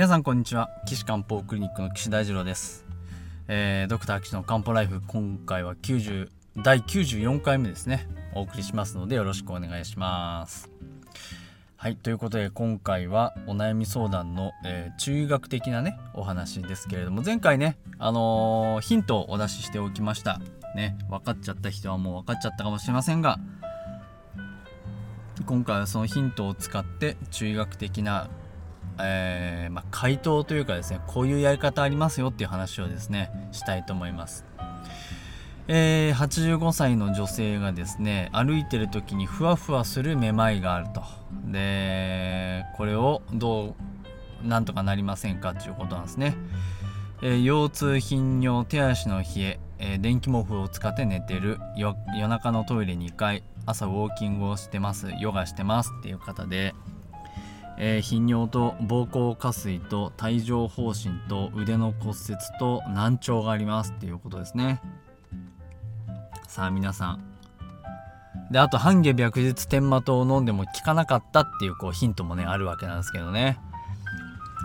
皆さんこんにちは。岸漢方クリニックの岸大二郎です、えー、ドクター岸の漢方ライフ今回は90第94回目ですね。お送りしますのでよろしくお願いします。はいということで今回はお悩み相談の、えー、中学的なねお話ですけれども前回ねあのー、ヒントをお出ししておきました。ね分かっちゃった人はもう分かっちゃったかもしれませんが今回はそのヒントを使って中学的なえー、まあ、回答というかですねこういうやり方ありますよっていう話をですねしたいと思います、えー、85歳の女性がですね歩いてる時にふわふわするめまいがあると。でこれをどうなんとかなりませんかっていうことなんですね、えー、腰痛頻尿手足の冷ええー、電気毛布を使って寝てる。夜中のトイレ2回朝ウォーキングをしてます。ヨガしてますっていう方で。えー、頻尿と膀胱下垂と帯状疱疹と腕の骨折と難聴がありますっていうことですね。さあ皆さん。であと半下白日天麻湯を飲んでも効かなかったっていうこうヒントもねあるわけなんですけどね。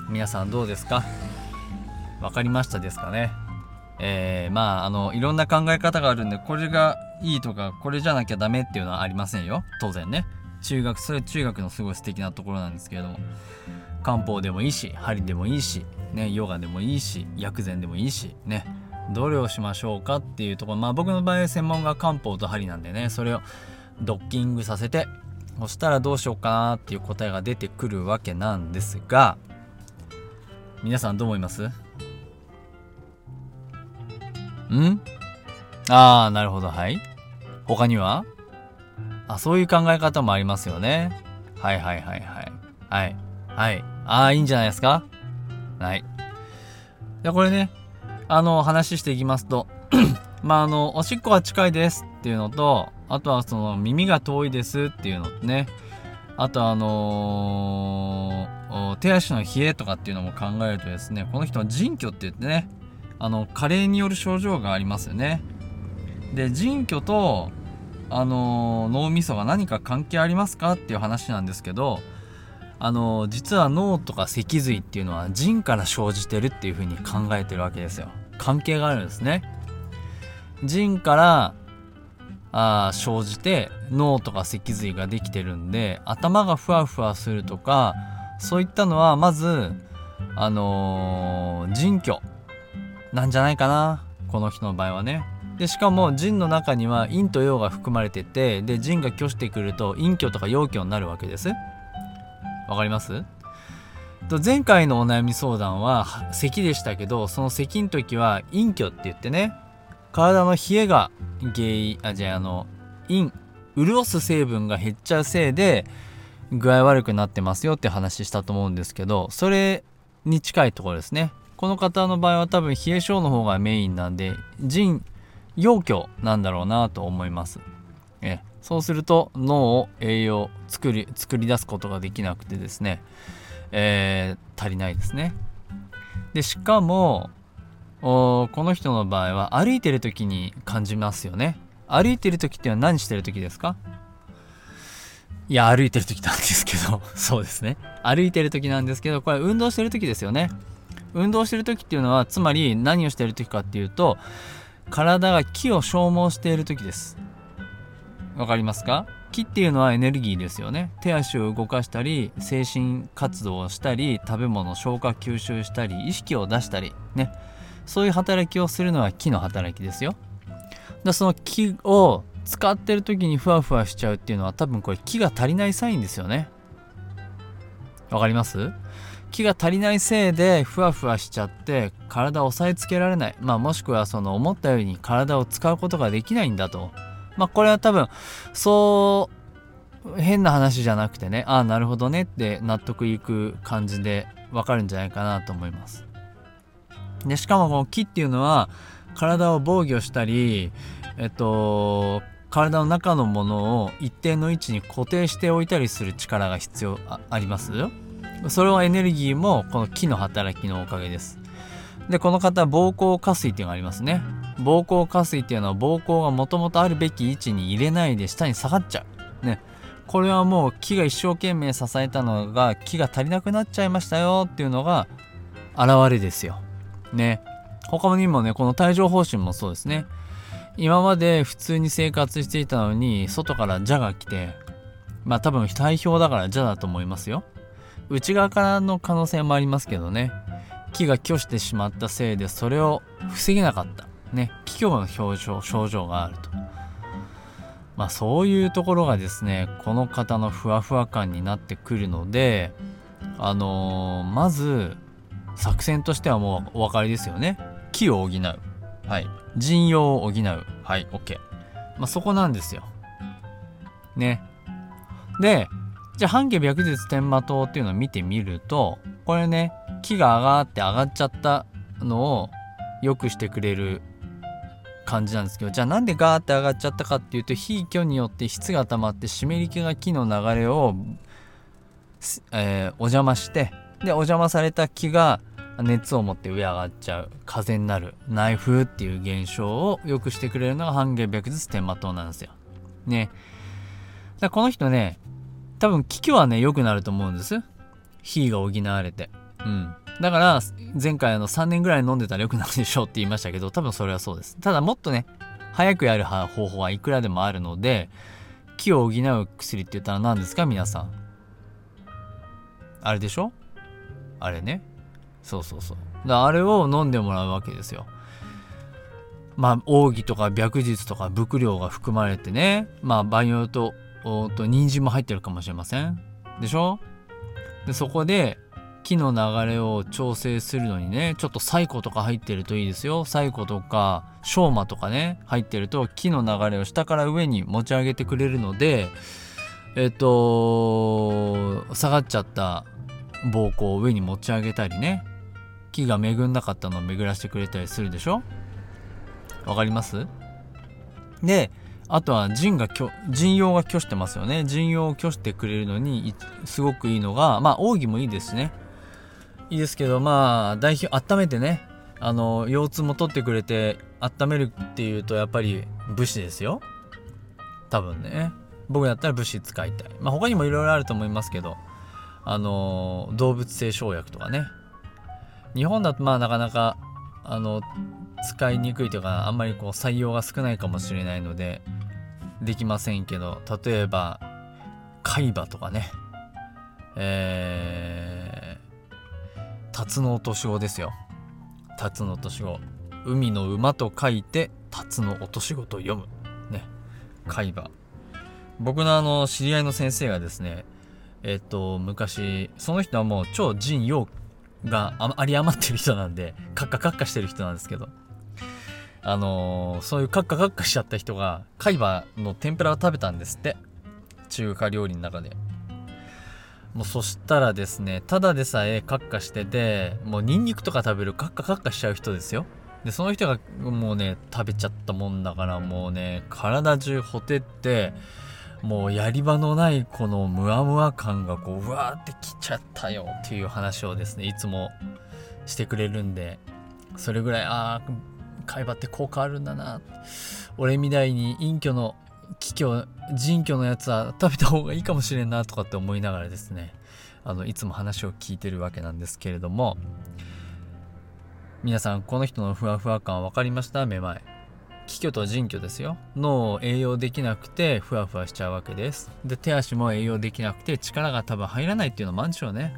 皆さんどうですか？分かりましたですかね？えー、まああのいろんな考え方があるんでこれがいいとかこれじゃなきゃダメっていうのはありませんよ。当然ね。中学それ中学のすごい素敵なところなんですけれども。漢方でもいいし針でもいいし、ね、ヨガでもいいし薬膳でもいいしねどれをしましょうかっていうところ。まあ僕の場合専門が漢方と針なんでねそれをドッキングさせてそしたらどうしようかなっていう答えが出てくるわけなんですが。皆さんどう思います？ん？ああなるほど。はい。他には？あ、そういう考え方もありますよね。はいはいはいはい。はい。はい。ああ、いいんじゃないですか？はい。で、これね、あの、話していきますと、まあ、あの、おしっこが近いですっていうのと、あとはその耳が遠いですっていうのとね、あとあのー、手足の冷えとかっていうのも考えるとですね、この人は腎虚って言ってね、あの、加齢による症状がありますよね。で、腎虚と、あの脳みそが何か関係ありますかっていう話なんですけどあの実は脳とか脊髄っていうのは腎から生じてるっていうふうに考えてるわけですよ。関係があるんですね。腎からあ生じて脳とか脊髄ができてるんで頭がふわふわするとかそういったのはまずあのー、腎虚なんじゃないかなこの人の場合はね。でしかも腎の中には陰と陽が含まれててで腎が虚してくると陰虚とか陽虚になるわけです。わかります？前回のお悩み相談は咳でしたけどその咳の時は陰虚って言ってね体の冷えが原因あじゃああの陰潤す成分が減っちゃうせいで具合悪くなってますよって話したと思うんですけどそれに近いところですね。この方の場合は多分冷え性の方がメインなんで腎陽虚なんだろうなと思います。えそうすると脳を栄養作り作り出すことができなくてですね、えー、足りないですね。でしかもこの人の場合は歩いてる時に感じますよね。歩いてる時っていうのは何してる時ですか？いや歩いてる時なんですけど。そうですね。歩いてる時なんですけどこれ運動してる時ですよね。運動してる時っていうのはつまり何をしてる時かっていうと体が気を消耗している時です。わかりますか？気っていうのはエネルギーですよね。手足を動かしたり精神活動をしたり食べ物消化吸収したり意識を出したりね。そういう働きをするのは気の働きですよ。だその気を使ってる時にふわふわしちゃうっていうのは多分これ気が足りないサインですよね。わかります？気が足りないせいでふわふわしちゃって体を押さえつけられない、まあ、もしくはその思ったように体を使うことができないんだと。まあこれは多分そう変な話じゃなくてねああなるほどねって納得いく感じでわかるんじゃないかなと思います。でしかもこの気っていうのは体を防御したりえっと体の中のものを一定の位置に固定しておいたりする力が必要あります？それはエネルギーもこの気の働きのおかげです。でこの方膀胱下垂っていうのがありますね。膀胱下垂っていうのは膀胱がもともとあるべき位置に入れないで下に下がっちゃう。ね。これはもう木が一生懸命支えたのが木が足りなくなっちゃいましたよっていうのが現れですよ。ね。他にもねこの帯状疱疹もそうですね。今まで普通に生活していたのに外から蛇が来てまあ多分体表だから蛇だと思いますよ。内側からの可能性もありますけどね。木が拒してしまったせいでそれを防げなかった。ね。気虚の表情症状があると。まあそういうところがですねこの方のふわふわ感になってくるのであのー、まず作戦としてはもうお分かりですよね。木を補う。はい。陣容を補う。はい。OK まあそこなんですよ。ね。でじゃあ半径白日天馬塔っていうのを見てみるとこれね木が上がって上がっちゃったのを良くしてくれる感じなんですけどじゃあなんでガーって上がっちゃったかっていうと非虚によって質が溜まって湿り気が木の流れを、えー、お邪魔してでお邪魔された木が熱を持って上上がっちゃう風になる内風っていう現象を良くしてくれるのが半減白日天馬塔なんですよ。ね。だこの人ね多分気虚はね良くなると思うんです。火が補われて。うん。だから前回あの3年ぐらい飲んでたら良くなるでしょうって言いましたけど多分それはそうです。ただもっとね早くやる方法はいくらでもあるので気を補う薬って言ったら何ですか皆さん？あれでしょ？あれね。そうそうそう。だあれを飲んでもらうわけですよ。まあ、奥義とか白日とか伏量が含まれてね、まあ、場合によると、おと人参も入ってるかもしれません。でしょ？で、そこで、木の流れを調整するのにね、ちょっとサイコとか入ってるといいですよ。サイコとか、ショーマとかね、入ってると、木の流れを下から上に持ち上げてくれるので、えっと、下がっちゃった膀胱を上に持ち上げたりね、木が恵んなかったのを巡らしてくれたりするでしょ？わかります？であとは陣が陣用が拒してますよね。陣用を拒してくれるのにすごくいいのがまあ奥義もいいですね。いいですけどまあ代表温めてねあの腰痛も取ってくれて温めるっていうとやっぱり武士ですよ。多分ね。僕だったら武士使いたい。まあ他にもいろいろあると思いますけどあの動物性生薬とかね。日本だとまあなかなかあの使いにくいというかあんまりこう採用が少ないかもしれないのでできませんけど例えば海馬とかね。えー、タツノオトシゴですよ。タツノオトシゴ海の馬と書いてタツノオトシゴと読む。ね。海馬。僕のあの知り合いの先生がですねえっと昔その人はもう超人陽があり余ってる人なんで、カッカカッカしてる人なんですけど、あのー、そういうカッカカッカしちゃった人が、海馬の天ぷらを食べたんですって。中華料理の中で。もうそしたらですね、ただでさえカッカしてて、もうニンニクとか食べるカッカカッカしちゃう人ですよ。で、その人がもうね、食べちゃったもんだからもうね、体中ほてって、もうやり場のないこのムワムワ感がこううわーってきちゃったよっていう話をですねいつもしてくれるんでそれぐらいああ会話って効果あるんだな。俺みたいに隠居の気虚人居のやつは食べた方がいいかもしれんなとかって思いながらですね。あのいつも話を聞いてるわけなんですけれども。皆さんこの人のふわふわ感分かりました？めまい。気虚と人虚ですよ。脳を栄養できなくてふわふわしちゃうわけです。で手足も栄養できなくて力が多分入らないっていうのもあるんでしょうね。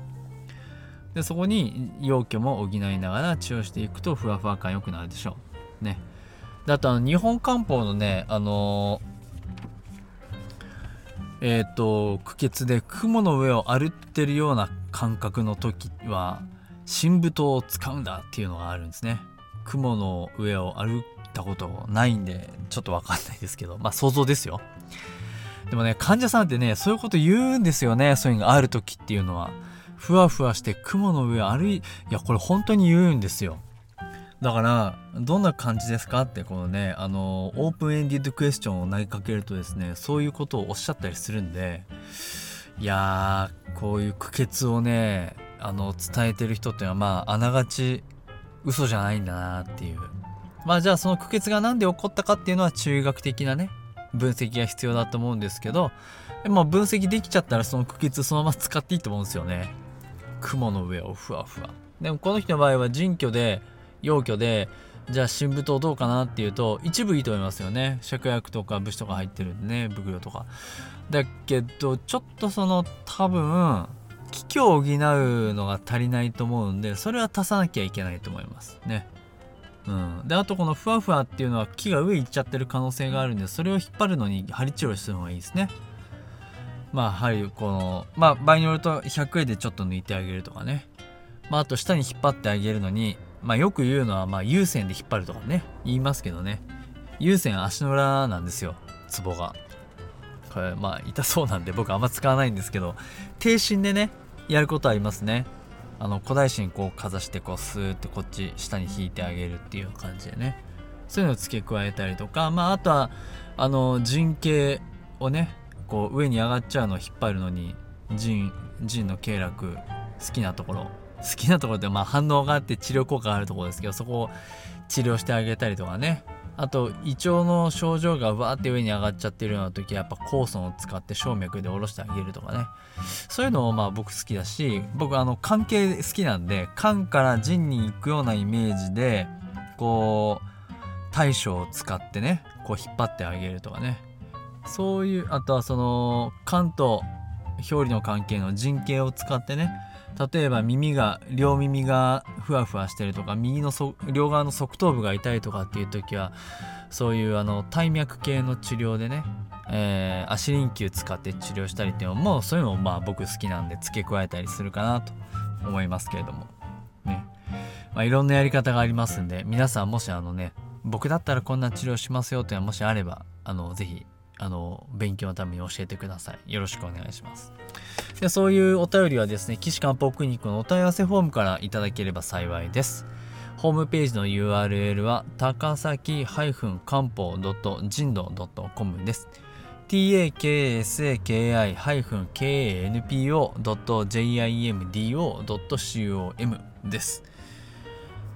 でそこに陽虚も補いながら治療していくとふわふわ感良くなるでしょう。ね。であとあの日本漢方のねあのー、えっ、ー、と苦血で雲の上を歩ってるような感覚の時は神武刀を使うんだっていうのがあるんですね。雲の上を歩ったことないんでちょっとわかんないですけど。まあ想像ですよ。でもね患者さんってねそういうこと言うんですよね。そういうのがある時っていうのは。ふわふわして雲の上歩いいやこれ本当に言うんですよ。だからどんな感じですかってこのねあのオープンエンディッドクエスチョンを投げかけるとですねそういうことをおっしゃったりするんでいやーこういう苦血をねあの伝えてる人っていうのはまああながち嘘じゃないんだなっていう。まあじゃあその苦血が何で起こったかっていうのは中学的なね分析が必要だと思うんですけどでも分析できちゃったらその苦血そのまま使っていいと思うんですよね。雲の上をふわふわ。でもこの人の場合は人居で陽居でじゃあ新武刀どうかなっていうと一部いいと思いますよね。芍薬とか武士とか入ってるんでね袋とか。だけどちょっとその多分気虚を補うのが足りないと思うんでそれは足さなきゃいけないと思いますね。うん、であとこのふわふわっていうのは木が上行っちゃってる可能性があるんでそれを引っ張るのに針治療するのがいいですね。まあ針このまあ場合によると100円でちょっと抜いてあげるとかね。まああと下に引っ張ってあげるのにまあよく言うのはまあ有線で引っ張るとかね言いますけどね。有線足の裏なんですよツボが。これまあ痛そうなんで僕あんま使わないんですけど低心でねやることありますね。あの古代神こうかざしてこうスーってこっち下に引いてあげるっていう感じでね。そういうのを付け加えたりとかまああとはあの陣形をねこう上に上がっちゃうのを引っ張るのに陣陣の経絡好きなところ好きなところってまあ反応があって治療効果があるところですけどそこを治療してあげたりとかね。あと胃腸の症状がわーって上に上がっちゃってるような時はやっぱ酵素を使って静脈で下ろしてあげるとかね。そういうのをまあ僕好きだし僕あの関係好きなんで肝から腎に行くようなイメージでこう対処を使ってねこう引っ張ってあげるとかね。そういうあとはその肝と表裏の関係の陣形を使ってね例えば耳が両耳がふわふわしてるとか右の両側の側頭部が痛いとかっていう時はそういうあの体脈系の治療でね、えー、足輪球使って治療したりっていうのもそういうのもまあ僕好きなんで付け加えたりするかなと思いますけれども。ね、まあ、いろんなやり方がありますんで皆さんもしあのね僕だったらこんな治療しますよっていうのはもしあればあのぜひあの勉強のために教えてください。よろしくお願いします。でそういうお便りはですね岸漢方クリニックのお問い合わせフォームからいただければ幸いです。ホームページの URL は高崎漢方人道 .com です。takasaki-kanpo.jimdo.com です、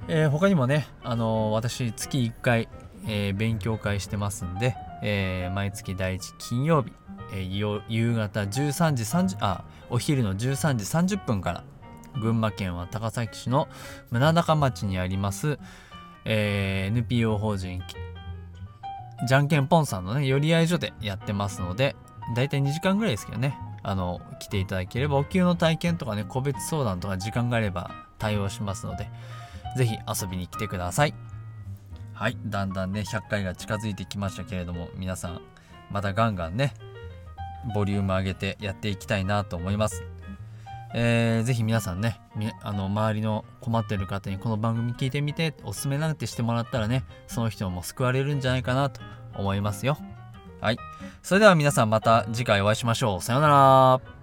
えー、他にもね、あのー、私月1回、えー、勉強会してますんで、えー、毎月第1金曜日、えー、夕方13時30あお昼の13時30分から群馬県は高崎市の村中町にあります、えー、NPO 法人じゃんけんぽんさんのね寄り合い所でやってますのでだいたい2時間ぐらいですけどねあの来ていただければお給の体験とかね個別相談とか時間があれば対応しますので是非遊びに来てください。はいだんだんね100回が近づいてきましたけれども皆さんまたガンガンねボリューム上げてやっていきたいなと思います。えー、ぜひ皆さんねあの周りの困ってる方にこの番組聞いてみておすすめなんてしてもらったらねその人も救われるんじゃないかなと思いますよ。はい。それでは皆さんまた次回お会いしましょう。さようなら。